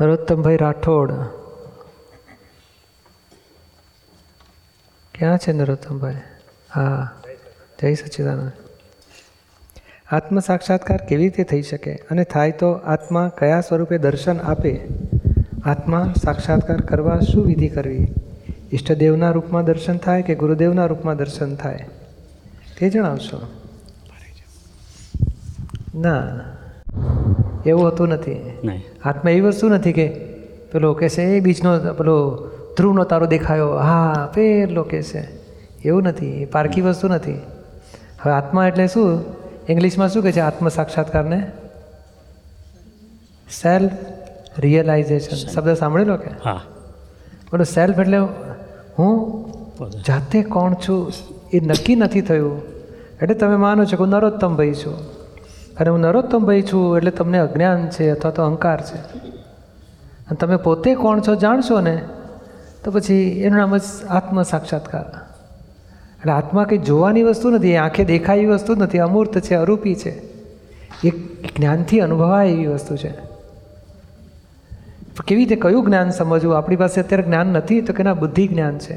નરોત્તમભાઈ રાઠોડ. ક્યાં છે નરોત્તમભાઈ? હા, જય સચ્ચિદાનંદ આત્મ સાક્ષાત્કાર કેવી રીતે થઈ શકે? અને થાય તો આત્મા કયા સ્વરૂપે દર્શન આપે? આત્મા સાક્ષાત્કાર કરવા શું વિધિ કરવી? ઈષ્ટદેવના રૂપમાં દર્શન થાય કે ગુરુદેવના રૂપમાં દર્શન થાય? તે જણાવશો. ના. એવું હોતું નથી. હાથમાં આત્મા એવી વસ્તુ નથી કે પેલો કહેશે છે એ બીજનો પેલો ધ્રુવનો તારો દેખાયો. હા પેલો કહેશે. એવું નથી એ પારકી વસ્તુ નથી. હવે આત્મા એટલે શું? ઇંગ્લિશમાં શું કહે છે? આત્મ સાક્ષાત્કારને? સેલ્ફ રિયલાઇઝેશન શબ્દ સાંભળેલો કે? હા. બોલો સેલ્ફ એટલે હું જાતે કોણ છું એ નક્કી નથી થયું. એટલે તમે માનો છો કે હું નરોત્તમ ભાઈ છું. અને હું નરોત્તમ ભાઈ છું, એટલે તમને અજ્ઞાન છે અથવા તો અહંકાર છે. અને તમે પોતે કોણ છો જાણશો ને, તો પછી એનું નામ જ આત્મ સાક્ષાત્કાર. એટલે આત્મા કંઈ જોવાની વસ્તુ નથી આંખે દેખાય એવી વસ્તુ નથી, અમૂર્ત છે, અરૂપી છે. એ જ્ઞાનથી અનુભવાય એવી વસ્તુ છે. કેવી રીતે કયું જ્ઞાન સમજવું? આપણી પાસે અત્યારે જ્ઞાન નથી, તો કે ના બુદ્ધિ જ્ઞાન છે?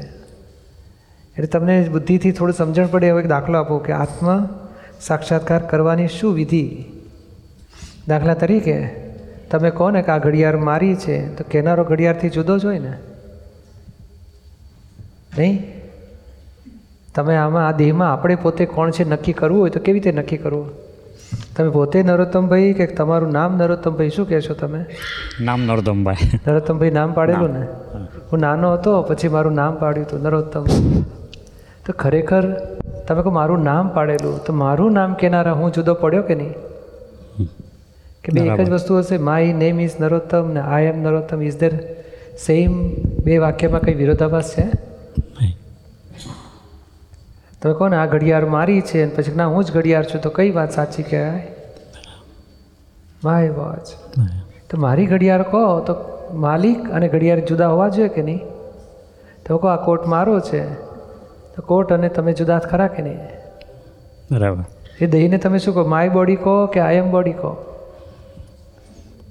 એટલે તમને બુદ્ધિથી થોડું સમજણ પડે, એવો એક દાખલો આપો કે આત્મા સાક્ષાત્કાર કરવાની શું વિધિ? દાખલા તરીકે તમે કહો ને કે આ ઘડિયાળ મારી છે? તો કેનારો ઘડિયાળથી જુદો જ હોય ને? નહીં? તમે આમાં આ દેહમાં આપણે પોતે કોણ છે નક્કી કરવું હોય તો કેવી રીતે નક્કી કરવું? તમે પોતે નરોત્તમભાઈ કે તમારું નામ નરોત્તમભાઈ? શું કહેશો તમે? નામ નરોત્તમભાઈ. નરોત્તમભાઈ નામ પાડેલું ને? હું નાનો હતો પછી મારું નામ પાડ્યું હતું નરોત્તમ. તો ખરેખર તમે કહો મારું નામ પાડેલું તો મારું નામ કેનારા હું જુદો પડ્યો કે નહીં? કે બે એક જ વસ્તુ હશે માય નેમ ઇઝ નરોત્તમ ને I am Narottam is there same બે વાક્યમાં કંઈ વિરોધાભાસ છે? તમે કહો ને આ ઘડિયાળ મારી છે અને પછી ના હું જ ઘડિયાળ છું તો કઈ વાત સાચી કહેવાય? માય વોચ તો મારી ઘડિયાળ કહો તો માલિક અને ઘડિયાળ જુદા હોવા જોઈએ કે નહીં? તો કહો આ કોટ મારો છે. તો કોટ અને તમે જુદા ખરા કે નહીં? બરાબર. એ દહીંને તમે શું કહો? માય બોડી કહો કે આઈ એમ બોડી કહો?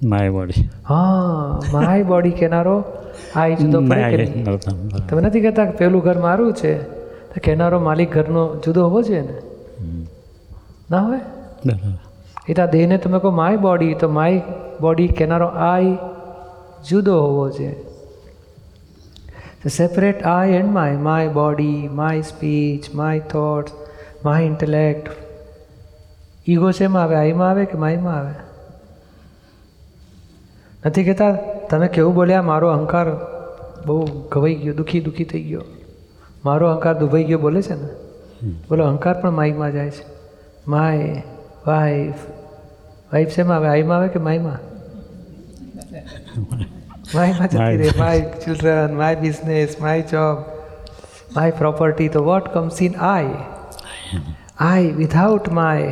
My body. હા માય બોડી કેનારો આઈ જુદો પડે. તમે નથી કહેતા કે પેલું ઘર મારું છે? તો કેનારો માલિક ઘરનો જુદો હોવો જોઈએ ને? ના હોય? બરાબર. એ તો આ દેહને તમે કહો માય બોડી તો માય બોડી કેનારો આઈ જુદો હોવો જોઈએ. Separate I and my my body my speech my thoughts my intellect ego શેમાં આવે આઈમાં આવે કે માયમાં આવે? નથી કહેતા? તમે કેવું બોલ્યા? મારો અહંકાર બહુ ઘવાઈ ગયો દુઃખી દુઃખી થઈ ગયો. મારો અહંકાર દુભાઈ ગયો બોલે છે ને? બોલો અહંકાર પણ માઈમાં જાય છે. My wife. વાઈફ શેમાં આવે? આઈમાં આવે કે માયમાં માયમાં જતી રે my children my business my job my property તો what comes in I I without my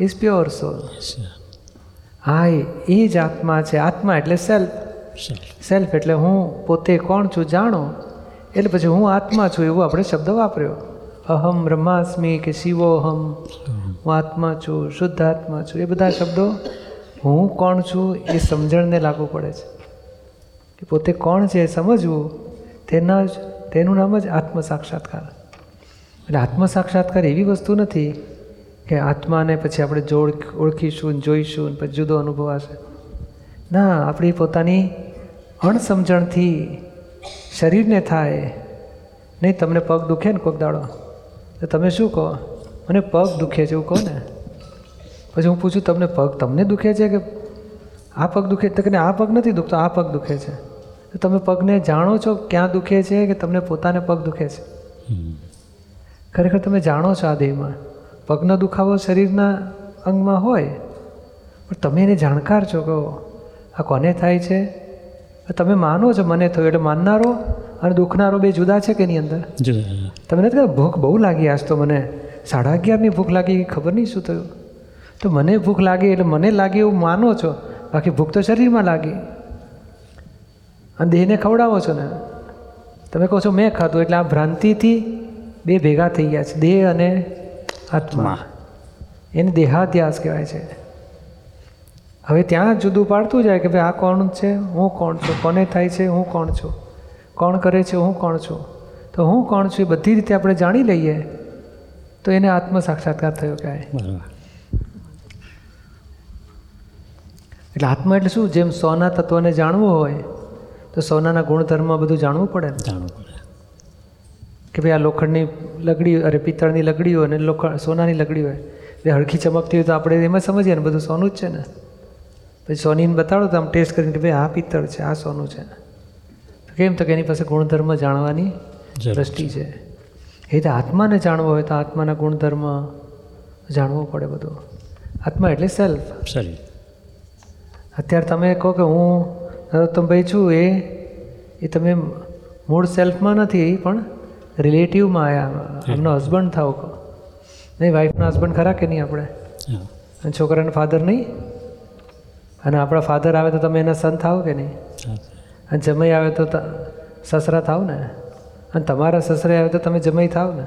is pure soul I એ જ આત્મા છે આત્મા એટલે સેલ્ફ સેલ્ફ એટલે હું પોતે કોણ છું જાણો એટલે પછી હું આત્મા છું એવો આપણે શબ્દ વાપર્યો અહમ બ્રહ્માસ્મિ કે શિવોહમ હું આત્મા છું શુદ્ધ આત્મા છું એ બધા શબ્દો હું કોણ છું એ સમજણને લાગુ પડે છે કે પોતે કોણ છે એ સમજવું, તેના જ, તેનું નામ જ આત્મ સાક્ષાત્કાર એટલે આત્મ સાક્ષાત્કાર એવી વસ્તુ નથી કે આત્માને પછી આપણે જોડ, ઓળખીશું જોઈશું પછી જુદો અનુભવાશે ના, આપણી પોતાની અણસમજણથી શરીરને થાય. નહીં, તમને પગ દુખે ને કોક દાડો? તો તમે શું કહો? મને પગ દુખે છે એવું કહો ને. પછી હું પૂછું, તમને પગ તમને દુખે છે કે આ પગ દુખે? તો કે આ પગ નથી દુખતો, આ પગ દુખે છે. તો તમે પગને જાણો છો ક્યાં દુખે છે કે તમને પોતાને પગ દુખે છે? ખરેખર તમે જાણો છો આ દેહમાં. પગનો દુખાવો શરીરના અંગમાં હોય પણ તમે એને જાણકાર છો કહો આ કોને થાય છે? તમે માનો છો મને થયું એટલે માનનારો અને દુખનારો બે જુદા છે કે એની અંદર. તમે નથી ભૂખ બહુ લાગી આજ તો મને. સાડા અગિયારની ભૂખ લાગી ખબર નહીં શું થયું? તો મને ભૂખ લાગી એટલે મને લાગી એવું માનો છો. બાકી ભૂખ તો શરીરમાં લાગી. અને દેહને ખવડાવો છો ને? તમે કહો છો મેં ખાધું એટલે આ ભ્રાંતિથી બે ભેગા થઈ ગયા છે દેહ અને આત્મા. એને દેહાધ્યાસ કહેવાય છે. હવે ત્યાં જુદું પાડતું જાય કે ભાઈ આ કોણ છે હું કોણ છું કોને થાય છે હું કોણ છું કોણ કરે છે હું કોણ છું? તો હું કોણ છું એ બધી રીતે આપણે જાણી લઈએ તો એને આત્મ સાક્ષાત્કાર થયો કહેવાય. એટલે આત્મા એટલે શું? જેમ સોના તત્વને જાણવું હોય તો સોનાના ગુણધર્મ બધું જાણવું પડે ને? જાણવું પડે. કે ભાઈ આ લોખંડની લગડી અરે પિત્તળની લગડી હોય ને લોખંડ સોનાની લગડી હોય. એટલે હળખી ચમકતી હોય તો આપણે એમાં સમજીએ ને બધું સોનું જ છે ને. પછી સોનીને બતાડો તો આમ ટેસ્ટ કરીને કે ભાઈ આ પિત્તળ છે આ સોનું છે. તો કેમ? તો કે એની પાસે ગુણધર્મ જાણવાની દ્રષ્ટિ છે. એ રીતે આત્માને જાણવો હોય તો આત્માના ગુણધર્મ જાણવું પડે બધું. આત્મા એટલે સેલ્ફ સરી અત્યારે તમે કહો કે હું નરોત્તમભાઈ છું એ? એ તમે મૂળ સેલ્ફમાં નથી પણ રિલેટિવમાં આવ્યા એમનો હસબન્ડ થાવ કહો નહીં વાઈફના હસબન્ડ ખરા કે નહીં આપણે? અને છોકરાના ફાધર નહીં? અને આપણા ફાધર આવે તો તમે એના સન થાવ કે નહીં? અને જમાઈ આવે તો સસરા થાવ ને? અને તમારા સસરે આવે તો તમે જમાઈ થાવ ને?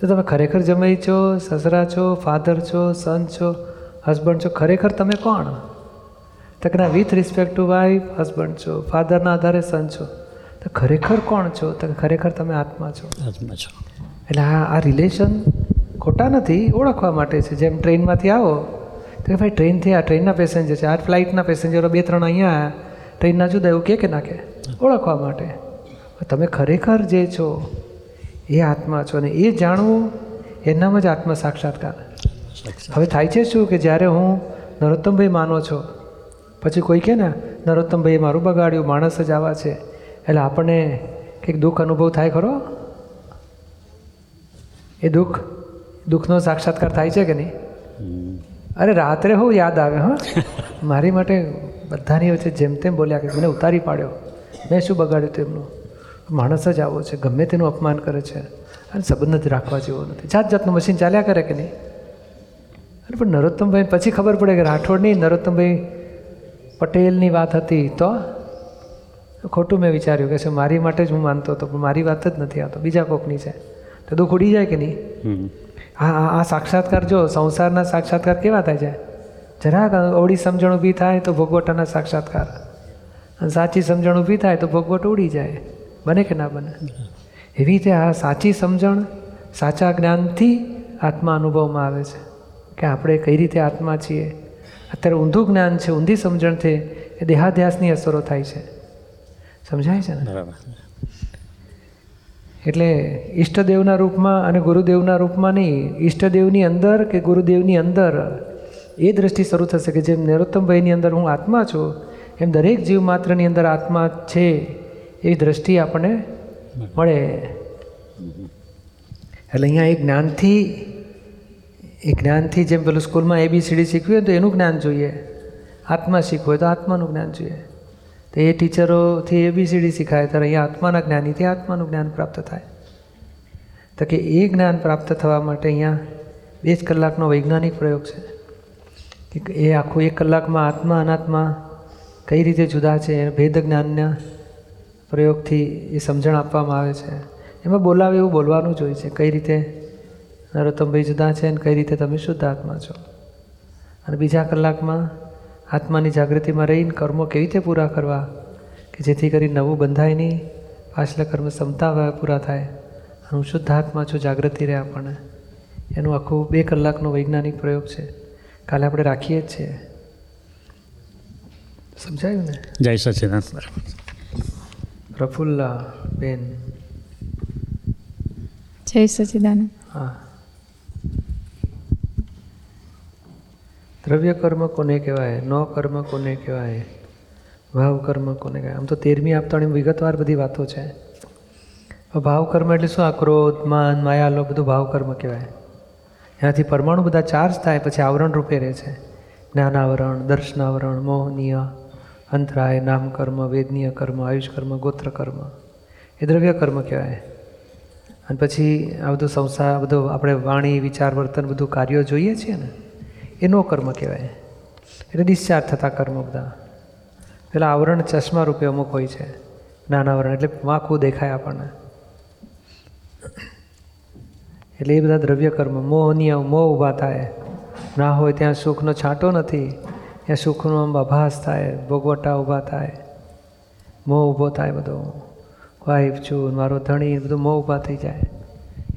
તો તમે ખરેખર જમાઈ છો સસરા છો ફાધર છો સન છો હસબન્ડ છો ખરેખર તમે કોણ? તો કે with respect to wife husband છો ફાધરના આધારે સન છો. તો ખરેખર કોણ છો? તો ખરેખર તમે આત્મા છો. આત્મા છો. એટલે આ આ રિલેશન ખોટા નથી ઓળખવા માટે છે. જેમ ટ્રેનમાંથી આવો તો કે ભાઈ ટ્રેનથી આ ટ્રેનના પેસેન્જર છે. આ ફ્લાઇટના પેસેન્જરો બે ત્રણ અહીંયા ટ્રેનના જુદા એવું કે કે નાખે ઓળખવા માટે. તમે ખરેખર જે છો એ આત્મા છો. અને એ જાણવું એનામાં જ આત્મ સાક્ષાત્કાર હવે થાય છે શું કે જ્યારે હું નરોત્તમભાઈ માનો છો પછી કોઈ કહે ને નરોત્તમભાઈ મારું બગાડ્યું માણસ જ આવા છે. એટલે આપણને કંઈક દુઃખ અનુભવ થાય ખરો? એ દુઃખ દુઃખનો સાક્ષાત્કાર થાય છે કે નહીં? અરે રાત્રે હું યાદ આવે હા. મારી માટે બધાની વચ્ચે જેમ તેમ બોલ્યા કે મને ઉતારી પાડ્યો. મેં શું બગાડ્યું તેમનું માણસ જ આવો છે ગમે તેનું અપમાન કરે છે. અને સંબંધ જ રાખવા જેવો નથી. જાત જાતનું મશીન ચાલ્યા કરે કે નહીં? અરે પણ નરોત્તમભાઈ પછી ખબર પડે કે રાઠોડની નરોત્તમભાઈ પટેલની વાત હતી તો ખોટું મેં વિચાર્યું કે છે મારી માટે જ હું માનતો હતો પણ મારી વાત જ નથી આવતો બીજા કોકની છે. તો દુઃખ ઉડી જાય કે નહીં? હા આ સાક્ષાત્કાર જો સંસારના સાક્ષાત્કાર કેવા થાય છે? જરાક ઓળી સમજણ ઊભી થાય તો ભોગવટાના સાક્ષાત્કાર. અને સાચી સમજણ ઊભી થાય તો ભોગવટ ઉડી જાય. બને કે ના બને? એવી રીતે આ સાચી સમજણ સાચા જ્ઞાનથી આત્મા અનુભવમાં આવે છે. કે આપણે કઈ રીતે આત્મા છીએ? અત્યારે ઊંધું જ્ઞાન છે ઊંધી સમજણથી એ દેહાધ્યાસની અસરો થાય છે. સમજાય છે ને? એટલે ઈષ્ટદેવના રૂપમાં અને ગુરુદેવના રૂપમાં નહીં ઈષ્ટદેવની અંદર કે ગુરુદેવની અંદર એ દ્રષ્ટિ શરૂ થશે કે જેમ નરોત્તમભાઈની અંદર હું આત્મા છું એમ દરેક જીવ માત્રની અંદર આત્મા છે એવી દ્રષ્ટિ આપણને મળે. એટલે અહીંયા એ જ્ઞાનથી એ જ્ઞાનથી જેમ પેલું સ્કૂલમાં એબીસીડી શીખવી હોય તો એનું જ્ઞાન જોઈએ. આત્મા શીખવું હોય તો આત્માનું જ્ઞાન જોઈએ. તો એ ટીચરોથી એબીસીડી શીખાય, ત્યારે અહીંયા આત્માના જ્ઞાનીથી આત્માનું જ્ઞાન પ્રાપ્ત થાય. તો કે એ જ્ઞાન પ્રાપ્ત થવા માટે અહીંયા બે જ કલાકનો વૈજ્ઞાનિક પ્રયોગ છે. કે એ આખું એક કલાકમાં આત્મા, અનાત્મા કઈ રીતે જુદા છે, એ ભેદ જ્ઞાનના પ્રયોગથી એ સમજણ આપવામાં આવે છે. એમાં બોલાવે એવું બોલવાનું જ હોય છે, કઈ રીતે નરોત્તમભાઈ જુદા છે અને કઈ રીતે તમે શુદ્ધ આત્મા છો? અને બીજા કલાકમાં આત્માની જાગૃતિમાં રહીને કર્મો કેવી રીતે પૂરા કરવા? કે જેથી કરી નવું બંધાય નહીં પાછલા કર્મ ક્ષમતા પૂરા થાય. અને હું શુદ્ધ આત્મા છું જાગૃતિ રહે આપણને એનું આખું બે કલાકનો વૈજ્ઞાનિક પ્રયોગ છે. કાલે આપણે રાખીએ જ છીએ. સમજાયું ને? જય સચિદાન પ્રફુલ્લા બેન જય સચિદાન હા. દ્રવ્ય કર્મ કોને કહેવાય? ન કર્મ કોને કહેવાય? ભાવ કર્મ કોને કહેવાય? આમ તો તેરમી આપતાણી વિગતવાર બધી વાતો છે. ભાવ કર્મ એટલે શું? આ ક્રોધ માન, માયા લો બધું ભાવ કર્મ કહેવાય. એનાથી પરમાણુ બધા ચાર્જ થાય, પછી આવરણ રૂપે રહે છે. જ્ઞાનાવરણ દર્શનાવરણ મોહનીય અંતરાય, નામ કર્મ, વેદનીય કર્મ, આયુષ કર્મ, ગોત્ર કર્મ. એ દ્રવ્ય કર્મ કહેવાય. અને પછી આ બધું સંસાર, બધું આપણે વાણી, વિચાર, વર્તન, બધું કાર્યો જોઈએ છીએ ને? એનો કર્મ કહેવાય. એટલે ડિસ્ચાર્જ થતા કર્મ બધા. પેલા આવરણ ચશ્મા રૂપે અમુક હોય છે, નાના આવરણ, એટલે વાંકું દેખાય આપણને. એટલે એ બધા દ્રવ્ય કર્મ મોહની મોહ ઊભા થાય. ના હોય ત્યાં સુખનો છાંટો નથી, ત્યાં સુખનો આમ આભાસ થાય, ભોગવટા ઊભા થાય. મોહ ઊભો થાય બધો. વાઈફ છું, મારો ધણી, બધું મોહ ઊભા થઈ જાય.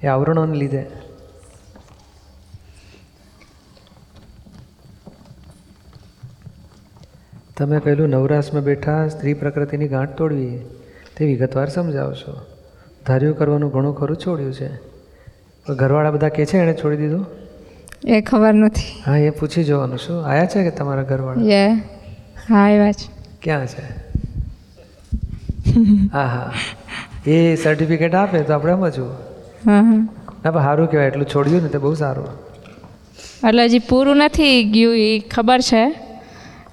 એ આવરણોને લીધે. તમે કહેલું નવરાશમાં બેઠા સ્ત્રી પ્રકૃતિની ગાંઠ તોડવી તે વિગતવાર સમજાવશો. ધાર્યું કરવાનું ઘણું ખરું છોડ્યું છે. ઘરવાળા બધા કહે છે એણે છોડી દીધું? એ ખબર નથી. હા એ પૂછી જોવાનું. શું આયા છે કે તમારા ઘરવાળા? હા એવા છે. ક્યાં છે? હા હા. એ સર્ટિફિકેટ આપે તો આપણે સમજવું હા ના પણ સારું કહેવાય એટલું છોડ્યું ને તે બહુ સારું. એટલે હજી પૂરું નથી ગયું એ ખબર છે.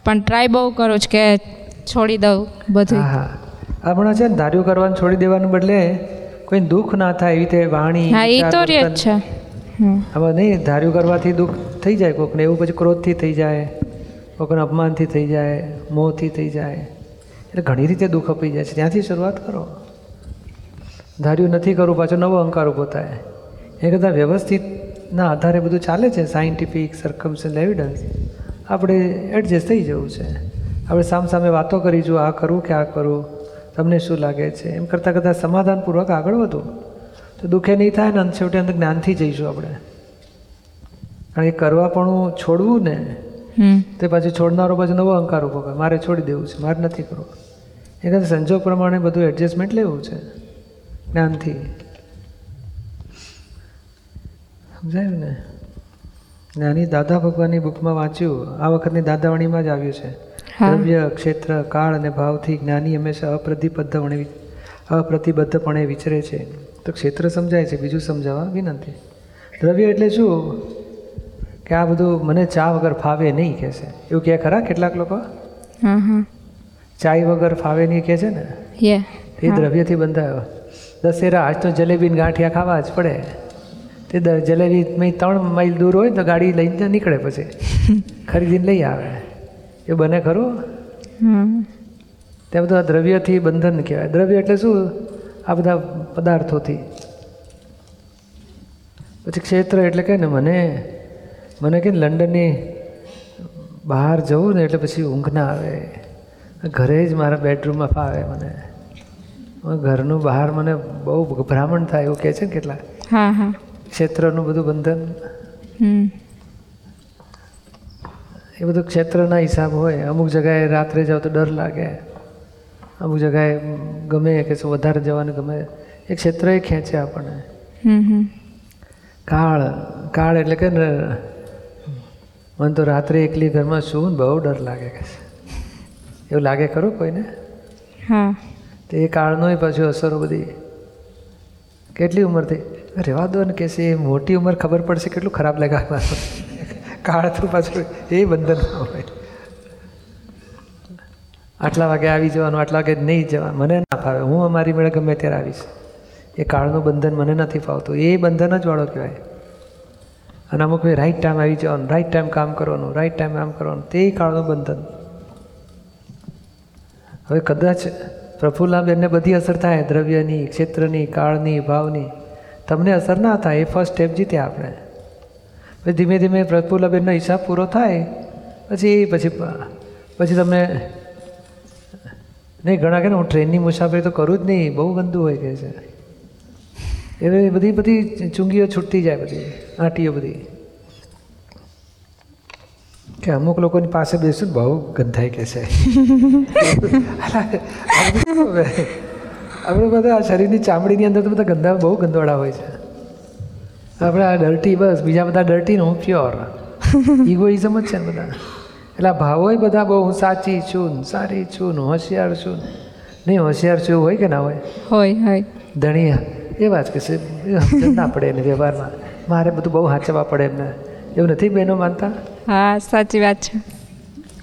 પણ ટ્રાય બહુ કરું છું કે છોડી દઉં બધું. હા આપણા છે ને ધાર્યું કરવાનું છોડી દેવાનું બદલે કોઈ દુઃખ ના થાય એવી રીતે વાણી હા એ તો રે છે. હવે નહીં ધાર્યું કરવાથી દુઃખ થઈ જાય કોકને એવું પછી ક્રોધથી થઈ જાય કોકને અપમાનથી થઈ જાય મોહથી થઈ જાય. એટલે ઘણી રીતે દુઃખ અપાઈ જાય છે. ત્યાંથી શરૂઆત કરો. ધાર્યું નથી કરવું પાછો નવો અહંકાર ઊભો થાય. એ કરતાં વ્યવસ્થિતના આધારે બધું ચાલે છે. સાયન્ટિફિક સરકમસન્સ એવિડન્સ આપણે એડજસ્ટ થઈ જવું છે. આપણે સામ સામે વાતો કરીશું આ કરું કે આ કરું તમને શું લાગે છે? એમ કરતાં કરતાં સમાધાનપૂર્વક આગળ વધો. તો દુઃખે નહીં થાય ને અંત છેવટે અંદર જ્ઞાનથી જઈશું આપણે. કારણ કે કરવાપણું છોડવું ને હમ. તે પાછું છોડનારો પછી નવો અહંકાર ઊભો કરે. મારે છોડી દેવું છે મારે નથી કરવું. એ કરતાં સંજોગ પ્રમાણે બધું એડજસ્ટમેન્ટ લેવું છે જ્ઞાનથી. સમજાયું ને? જ્ઞાની દાદા ભગવાનની બુકમાં વાંચ્યું આ વખતની દાદાવાણીમાં જ આવ્યું છે. દ્રવ્ય ક્ષેત્ર કાળ અને ભાવથી જ્ઞાની હંમેશા અપ્રતિબદ્ધપણે અપ્રતિબદ્ધપણે વિચરે છે. તો ક્ષેત્ર સમજાય છે બીજું સમજાવવા વિનંતી. દ્રવ્ય એટલે શું? કે આ બધું મને ચા વગર ફાવે નહીં કહે છે. એવું કહે ખરા કેટલાક લોકો? ચાય વગર ફાવે નહીં કહે છે ને? એ દ્રવ્યથી બંધાયો. દશેરા આજ તો જલેબી ગાંઠિયા ખાવા જ પડે. તે જલેબી મેં ત્રણ માઇલ દૂર હોય તો ગાડી લઈને ત્યાં નીકળે પછી. ખરીદીને લઈ આવે. એ બને ખરું? તે ત્યાં બધું આ દ્રવ્યથી બંધન કહેવાય. દ્રવ્ય એટલે શું? આ બધા પદાર્થોથી. પછી ક્ષેત્ર એટલે કે ને મને. મને કે ને લંડનની બહાર જવું ને એટલે પછી ઊંઘ ના આવે. ઘરે જ મારા બેડરૂમમાં ફાવે મને. ઘરનું બહાર મને બહુ ગભરામણ થાય એવું કહે છે ને કેટલા હા હા. ક્ષેત્રનું બધું બંધન? હમ. એ બધું ક્ષેત્રના હિસાબ હોય. અમુક જગાએ રાત્રે જાઓ તો ડર લાગે. અમુક જગાએ ગમે કે શું વધારે જવાનું ગમે. એ ક્ષેત્ર એ ખેંચે આપણને. કાળ. કાળ એટલે કે ને મને તો રાત્રે એકલી ઘરમાં શું ને બહુ ડર લાગે કે એવું લાગે ખરું કોઈને? હા. તો એ કાળનો પાછું અસરો બધી. કેટલી ઉંમરથી? રહેવા દો ને કે છે, મોટી ઉંમર ખબર પડશે કેટલું ખરાબ લાગે કાળ તો પાછું એ બંધન હોય. આટલા વાગે આવી જવાનું, આટલા વાગે નહીં જવાનું, મને ના ફાવે. હું અમારી મેળે ગમે ત્યારે આવીશ. એ કાળનું બંધન મને નથી ફાવતું. એ બંધન જ વાળો કહેવાય. અને અમુક ભાઈ રાઈટ ટાઈમ આવી જવાનું રાઈટ ટાઈમ કામ કરવાનું રાઈટ ટાઈમ કામ કરવાનું, તે કાળનું બંધન. હવે કદાચ પ્રફુલ્લાબેનને બધી અસર થાય, દ્રવ્યની, ક્ષેત્રની, કાળની, ભાવની. તમને અસર ના થાય એ ફર્સ્ટ સ્ટેપ જીત્યા આપણે. પછી ધીમે ધીમે પ્રફુલ્લબેનનો હિસાબ પૂરો થાય પછી પછી પછી તમને નહીં ઘણા કે હું ટ્રેનની મુસાફરી તો કરું જ નહીં બહુ ગંદુ હોય કે છે. એવી બધી બધી ચુંગીઓ છૂટતી જાય બધી આંટીઓ બધી. કે અમુક લોકોની પાસે બેસું ને બહુ ગંધાઈ કે છે. આપણે બધા આ શરીરની ચામડીની અંદર તો બધા ગંદા બહુ ગંદવાડા હોય છે. આપણે આ ડર્ટી બસ બીજા બધા ડર્ટી ને હું પ્યોર ઇગોઇઝમ જ છે ને બધા. એટલે આ ભાવોય બધા બહુ હું સાચી છું સારી છું ને હોશિયાર છું. નહીં હોશિયાર છું એવું હોય કે ના હોય? હોય હોય. ધણી એવા જ કે છે ના પડે એને વ્યવહારમાં. મારે બધું બહુ સાચવવા પડે એમને. એવું નથી બહેનો માનતા? હા સાચી વાત છે.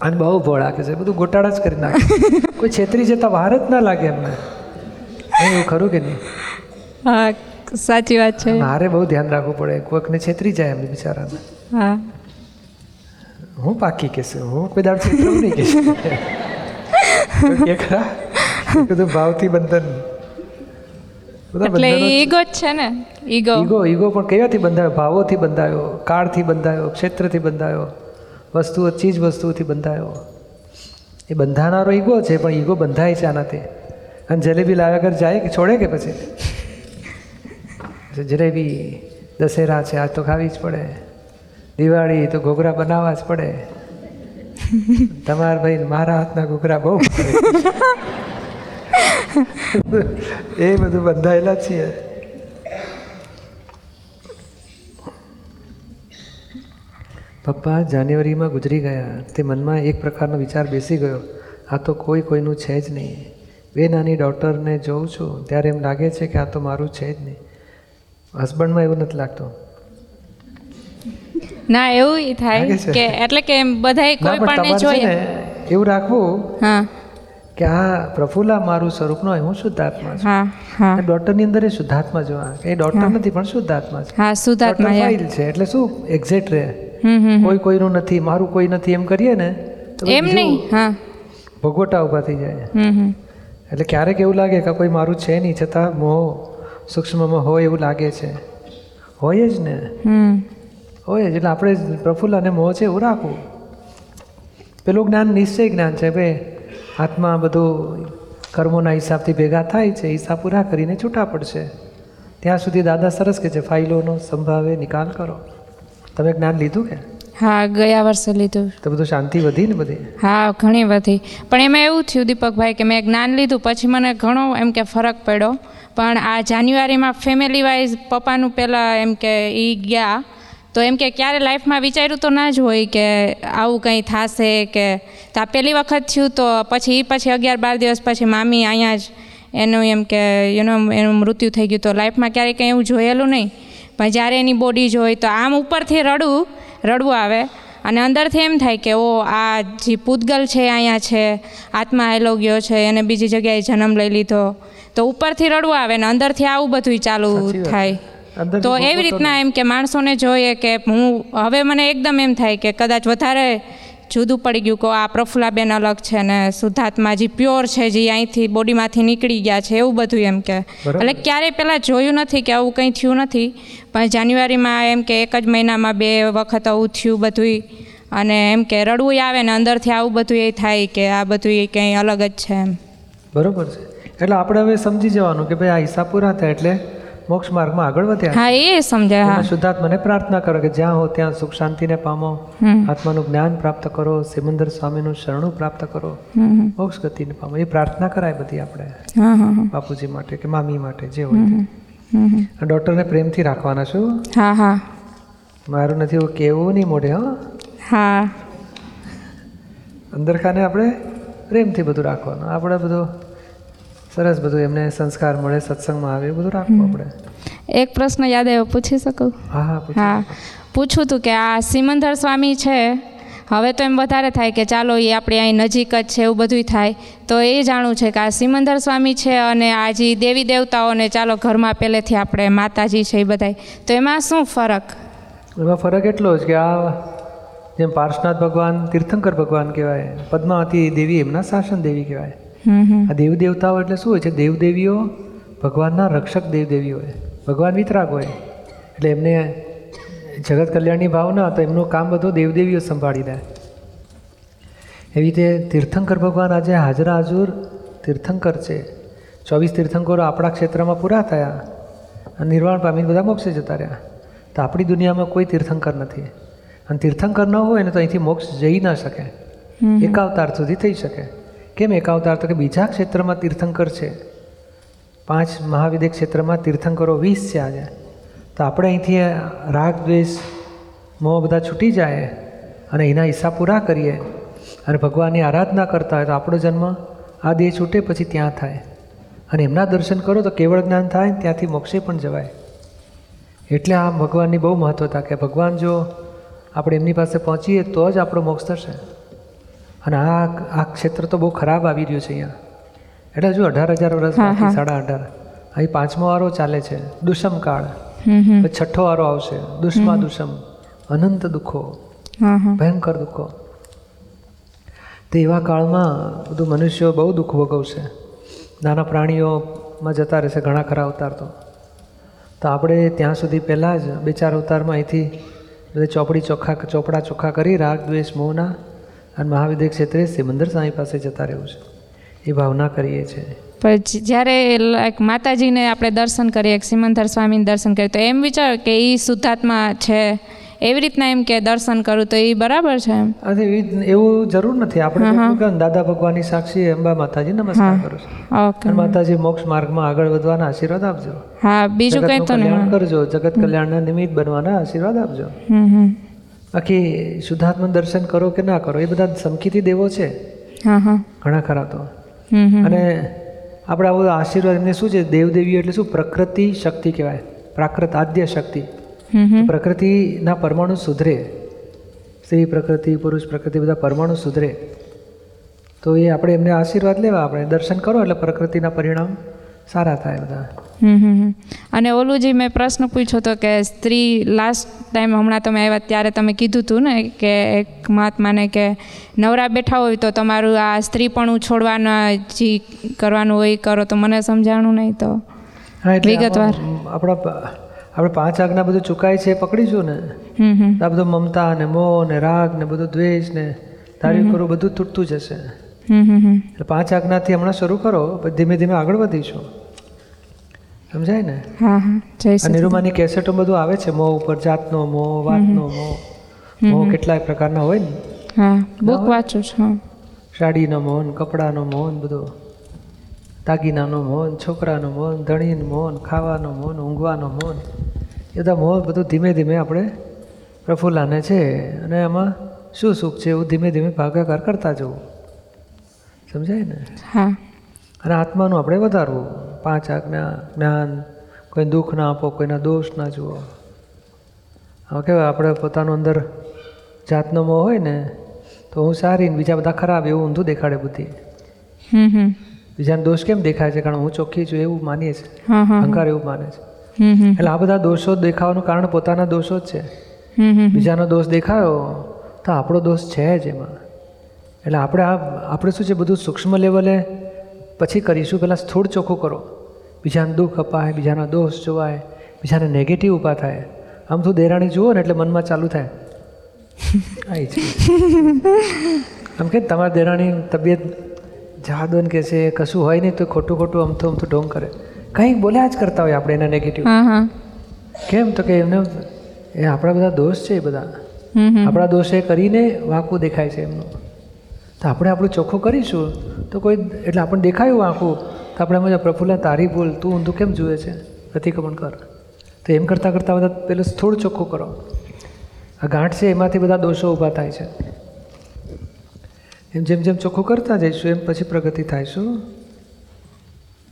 અને બહુ ભોળા કે છે બધું ગોટાળા જ કરી નાખે. કોઈ છેતરી જતા વાર જ ના લાગે એમને. એવું ખરું કે નહીં? હા સાચી વાત છે. મારે બહુ ધ્યાન રાખવું પડે. કોઈકને છેતરી જાય એમ બિચારાને. હા. હું પાકી કેસ હું કોઈ દાડ છેતરું નહીં કેસ કે ખરા બધું ભાવથી બંધન. એટલે ઈગો જ છે ને? ઈગો. ઈગો ઈગો પણ કયાથી બંધાયો? ભાવોથી બંધાયો? કાળથી બંધાયો? ક્ષેત્રથી બંધાયો? વસ્તુઓ ચીજ વસ્તુઓથી બંધાયો? એ બંધાનારો ઈગો છે પણ ઈગો બંધાય છે આનાથી. અને જલેબી લાવ્યા ઘર જાય કે છોડે કે પછી? જલેબી દશેરા છે આજ તો ખાવી જ પડે. દિવાળી તો ઘોઘરા બનાવવા જ પડે. તમારા ભાઈ મારા હાથના ઘોઘરા બહુ એ બધું બંધાયેલા છીએ. પપ્પા જાન્યુઆરીમાં ગુજરી ગયા. તે મનમાં એક પ્રકારનો વિચાર બેસી ગયો. આ તો કોઈ કોઈનું છે જ નહીં. બે નાની ડોટરને જોઉં છું ત્યારે એમ લાગે છે કે આ તો મારું છે જ નહીં. હસબન્ડમાં એવું નથી લાગતું. ના એવું થાય કે એટલે કે બધાય કોઈ પણ જોઈએ. એવું રાખવું હા. કે આ પ્રફુલ્લા મારું સ્વરૂપ ન હોય હું શુદ્ધાત્મા છું. હા હા. ડોટરની અંદર એ શુદ્ધાત્મા જોવા એ ડોટર નથી પણ શુદ્ધાત્મા છે. હા શુદ્ધાત્મા ફાઇલ છે એટલે શું? એક્ઝેક્ટ રહે. કોઈ કોઈનું નથી મારું કોઈ નથી એમ કરીએ ને એમ નહીં હા. ભોગવટા ઊભા થઈ જાય. એટલે ક્યારેક એવું લાગે કે કોઈ મારું છે નહીં છતાં મોહ સૂક્ષ્મમાં હોય એવું લાગે છે. હોય જ ને? હમ. હોય જ એટલે આપણે પ્રફુલ્લ અને મોહ છે એવું રાખવું. પેલું જ્ઞાન નિશ્ચય જ્ઞાન છે ભાઈ આત્મા બધું કર્મોના હિસાબથી ભેગા થાય છે હિસાબ પૂરા કરીને છૂટા પડશે. ત્યાં સુધી દાદા સરસ કે છે ફાઇલોનો સંભાવે નિકાલ કરો. તમે જ્ઞાન લીધું કે? હા ગયા વર્ષે લીધું. તો બધું શાંતિ વધી ને બધી? હા ઘણી બધી પણ એમાં એવું થયું દીપકભાઈ કે મેં જ્ઞાન લીધું પછી મને ઘણો એમ કે ફરક પડ્યો. પણ આ જાન્યુઆરીમાં ફેમિલી વાઇઝ પપ્પાનું પહેલાં એમ કે એ ગયા તો એમ કે ક્યારે લાઈફમાં વિચાર્યું તો ના જ હોય કે આવું કંઈ થશે કે તો આ પહેલી વખત થયું તો પછી એ પછી અગિયાર બાર દિવસ પછી મામી અહીંયા જ એનું એમ કે યુનો એનું મૃત્યુ થઈ ગયું. તો લાઈફમાં ક્યારેય કંઈ એવું જોયેલું નહીં. પણ જ્યારે એની બોડી જોઈ તો આમ ઉપરથી રડવું રડવું આવે. અને અંદરથી એમ થાય કે ઓ આ જે પૂતગલ છે અહીંયા છે આત્મા હેલો ગયો છે એને બીજી જગ્યાએ જન્મ લઈ લીધો. તો ઉપરથી રડવું આવે ને અંદરથી આવું બધું ચાલુ થાય. તો એવી રીતના એમ કે માણસોને જોઈએ કે હું હવે મને એકદમ એમ થાય કે કદાચ વધારે જુદું પડી ગયું કે આ પ્રફુલાબેન અલગ છે ને શુદ્ધાત્મા જે પ્યોર છે જે અહીંથી બોડીમાંથી નીકળી ગયા છે એવું બધું એમ કે. એટલે ક્યારેય પહેલાં જોયું નથી કે આવું કંઈ થયું નથી પણ જાન્યુઆરીમાં એમ કે એક જ મહિનામાં બે વખત આવું થયું બધુંય અને એમ કે રડવું આવે ને અંદરથી આવું બધું એ થાય કે આ બધું એ કંઈ અલગ જ છે એમ. બરોબર છે. એટલે આપણે હવે સમજી જવાનું કે ભાઈ આ હિસાબ પૂરા થાય એટલે મોક્ષ માર્ગમાં આગળ વધ્યા. હા એ સમજાય હા. શુદ્ધાત્માને પ્રાર્થના કરો કે જ્યાં હો ત્યાં સુખ શાંતિને પામો. આત્માનું જ્ઞાન પ્રાપ્ત કરો. સિમંદર સ્વામીનું શરણું પ્રાપ્ત કરો. મોક્ષ ગતિને પામો. એ પ્રાર્થના કરાય બધી આપણે. બાપુજી માટે કે મામી માટે જે હોય. ડૉક્ટરને પ્રેમથી રાખવાના છું? હા હા. મારું નથી એવું કેવું નહીં મોઢે હા. હા. અંદર ખાને આપણે પ્રેમથી બધું રાખવાનું. આપણે બધું સરસ બધું એમને સંસ્કાર મળે સત્સંગમાં આવે બધું રાખવું આપણે. એક પ્રશ્ન યાદ આવ્યો પૂછી શકું? હા હા પૂછો. હતું કે આ સિમંદર સ્વામી છે હવે તો એમ વધારે થાય કે ચાલો એ આપણે અહીં નજીક જ છે એવું બધું થાય. તો એ જાણવું છે કે આ સિમંદર સ્વામી છે અને આ જે દેવી દેવતાઓને ચાલો ઘરમાં પહેલેથી આપણે માતાજી છે એ બધાય. તો એમાં શું ફરક? એમાં ફરક એટલો જ કે આ જેમ પાર્શનાથ ભગવાન તીર્થંકર ભગવાન કહેવાય પદ્માવતી દેવી એમના શાસન દેવી કહેવાય. આ દેવદેવતાઓ એટલે શું હોય છે? દેવદેવીઓ ભગવાનના રક્ષક દેવદેવી હોય. ભગવાન વિતરાગ હોય. એટલે એમને જગત કલ્યાણની ભાવના તો એમનું કામ બધું દેવદેવીઓ સંભાળી દે એવી રીતે તીર્થંકર ભગવાન આજે હાજરા હાજુર તીર્થંકર છે. ચોવીસ તીર્થંકરો આપણા ક્ષેત્રમાં પૂરા થયા. અને નિર્વાણ પામીને બધા મોક્ષે જતા રહ્યા. તો આપણી દુનિયામાં કોઈ તીર્થંકર નથી. અને તીર્થંકર ન હોય ને તો અહીંથી મોક્ષ જઈ ન શકે. એક અવતાર સુધી થઈ શકે. કેમ એક અવતાર તો કે બીજા ક્ષેત્રમાં તીર્થંકર છે? પાંચ મહાવિદ્ય ક્ષેત્રમાં તીર્થંકરો વીસ છે આજે. તો આપણે અહીંથી રાગ, દ્વેષ, મોહ બધા છૂટી જાય અને એના હિસ્સા પૂરા કરીએ અને ભગવાનની આરાધના કરતા હોય તો આપણો જન્મ આ દેહ છૂટે પછી ત્યાં થાય. અને એમના દર્શન કરો તો કેવળ જ્ઞાન થાય ત્યાંથી મોક્ષે પણ જવાય. એટલે આ ભગવાનની બહુ મહત્વતા કે ભગવાન જો આપણે એમની પાસે પહોંચીએ તો જ આપણો મોક્ષ થશે. અને આ આ ક્ષેત્ર તો બહુ ખરાબ આવી રહ્યું છે અહીંયા. એટલે હજુ અઢાર હજાર વર્ષ બાકી સાડા અઢાર. અહીં પાંચમો વારો ચાલે છે. દુષ્મ કાળ. છઠ્ઠો વારો આવશે. દુષ્મા દુષ્મ. અનંત દુઃખો. ભયંકર દુઃખો. તો એવા કાળમાં બધું મનુષ્યો બહુ દુઃખ ભોગવશે. નાના પ્રાણીઓમાં જતા રહેશે ઘણા ખરા અવતાર તો. તો આપણે ત્યાં સુધી પહેલાં જ બે ચાર અવતારમાં અહીંથી ચોપડી ચોખ્ખા ચોપડા ચોખ્ખા કરી રાગ દ્વેષ મોહના અને મહાવિદ્ય ક્ષેત્રે સિમંદર સ્વામી પાસે જતા રહેવું છે. એ ભાવના કરીએ છીએ. પછી જ્યારે લાઈક માતાજીને આપણે દર્શન કરીએ સિમંદર સ્વામીને દર્શન કરીએ તો એમ વિચાર કે એ શુદ્ધાત્મા છે. એવી રીતના એમ કે દર્શન કરું તો એ બરાબર છે એમ? એવું જરૂર નથી. આપણે દાદા ભગવાનની સાક્ષી અંબા માતાજી નમસ્કાર કરું છું. માતાજી મોક્ષ માર્ગમાં આગળ વધવાના આશીર્વાદ આપજો. હા બીજું કંઈ તો કલ્યાણ કરજો. જગત કલ્યાણના નિમિત્ત બનવાના આશીર્વાદ આપજો. હમ હમ. બાકી શુદ્ધાત્મા દર્શન કરો કે ના કરો એ બધા સમકીથી દેવો છે. હા હા. ઘણા ખરા તો. અને આપણે આવો આશીર્વાદ એમને શું છે? દેવદેવીઓ એટલે શું? પ્રકૃતિ શક્તિ કહેવાય. પ્રાકૃત આદ્ય શક્તિ. પ્રકૃતિના પરમાણુ સુધરે. સ્ત્રી પ્રકૃતિ પુરુષ પ્રકૃતિ બધા પરમાણુ સુધરે. તો એ આપણે એમને આશીર્વાદ લેવા આપણે દર્શન કરો એટલે પ્રકૃતિના પરિણામ. સારા થાય બધા. અને ઓલું જે મેં પ્રશ્ન પૂછ્યો હતો કે સ્ત્રી લાસ્ટ ટાઈમ હમણાં તમે આવ્યા ત્યારે તમે કીધું હતું ને કે એક મહાત્માને કે નવરા બેઠા હોય તો તમારું આ સ્ત્રીપણું છોડવાના જે કરવાનું હોય કરો તો મને સમજાણું નહીં તો. વિગતવાર. આપણા આપણે પાંચ આજ્ઞા બધું ચુકાય છે પકડીશું ને? હમ હમ. આ બધું મમતા ને મોહ ને રાગ ને બધું દ્વેષ ને ધાર્યું કરવું બધું તૂટતું જશે. એટલે પાંચ આજ્ઞાથી હમણાં શરૂ કરો ધીમે ધીમે આગળ વધીશું. સમજાય ને? નિરૂમાની કેસેટો બધું આવે છે મો ઉપર જાતનો મોહ વાતનો મોહ મોહ કેટલાય પ્રકારના હોય ને? બુક વાંચું છું. સાડીનો મોહન કપડાનો મોહન બધો. દાગીનાનો મોહન છોકરાનો મોહન ધણીનો મોહ ખાવાનો મોહન ઊંઘવાનો મોહન એ બધા મોહ બધું ધીમે ધીમે આપણે પ્રફુલ્લાને છે અને એમાં શું સુખ છે એવું ધીમે ધીમે ભાગાકાર કરતા જવું. સમજાય ને? હા. અને આત્માનું આપણે વધારવું. પાંચ આજ્ઞા જ્ઞાન કોઈ દુઃખ ના આપો કોઈના દોષ ના જુઓ. હવે કહેવાય આપણે પોતાનું અંદર જાતનો મોહ હોય ને તો હું સારી ને બીજા બધા ખરાબ એવું ઊંધું દેખાડે બુદ્ધિ. બીજાને દોષ કેમ દેખાય છે? કારણ હું ચોખ્ખી છું એવું માનીએ છીએ અહંકાર એવું માને છે. એટલે આ બધા દોષો દેખાવાનું કારણ પોતાના દોષો જ છે. બીજાનો દોષ દેખાયો તો આપણો દોષ છે જ એમાં. એટલે આપણે આ આપણે શું છે બધું સૂક્ષ્મ લેવલે પછી કરીશું. પહેલાં સ્થૂળ ચોખ્ખું કરો. બીજાને દુઃખ અપાય બીજાના દોષ જોવાય બીજાને નેગેટિવ ઊભા થાય. આમ તો દેરાણી જુઓ ને એટલે મનમાં ચાલુ થાય. આવી છે આમ કે તમારા દેરાણી તબિયત જાદન કે છે કશું હોય નહીં તો ખોટું ખોટું અમથું અમથું ઢોંગ કરે. કંઈક બોલ્યા જ કરતા હોય આપણે એના નેગેટિવ કેમ? તો કે એમને એ આપણા બધા દોષ છે એ બધા. આપણા દોષ એ કરીને વાંકું દેખાય છે એમનું. તો આપણે આપણું ચોખ્ખું કરીશું? તો કોઈ, એટલે આપણને દેખાયું આંખું, તો આપણે એમ પ્રફુલ્લા તારી ભૂલ, તું ઊંધું કેમ જુએ છે? પ્રતિક્રમણ કર. તો એમ કરતાં કરતાં બધા પેલું થોડું ચોખ્ખું કરો. આ ગાંઠ છે, એમાંથી બધા દોષો ઊભા થાય છે. એમ જેમ જેમ ચોખ્ખું કરતા જઈશું, એમ પછી પ્રગતિ થાય શું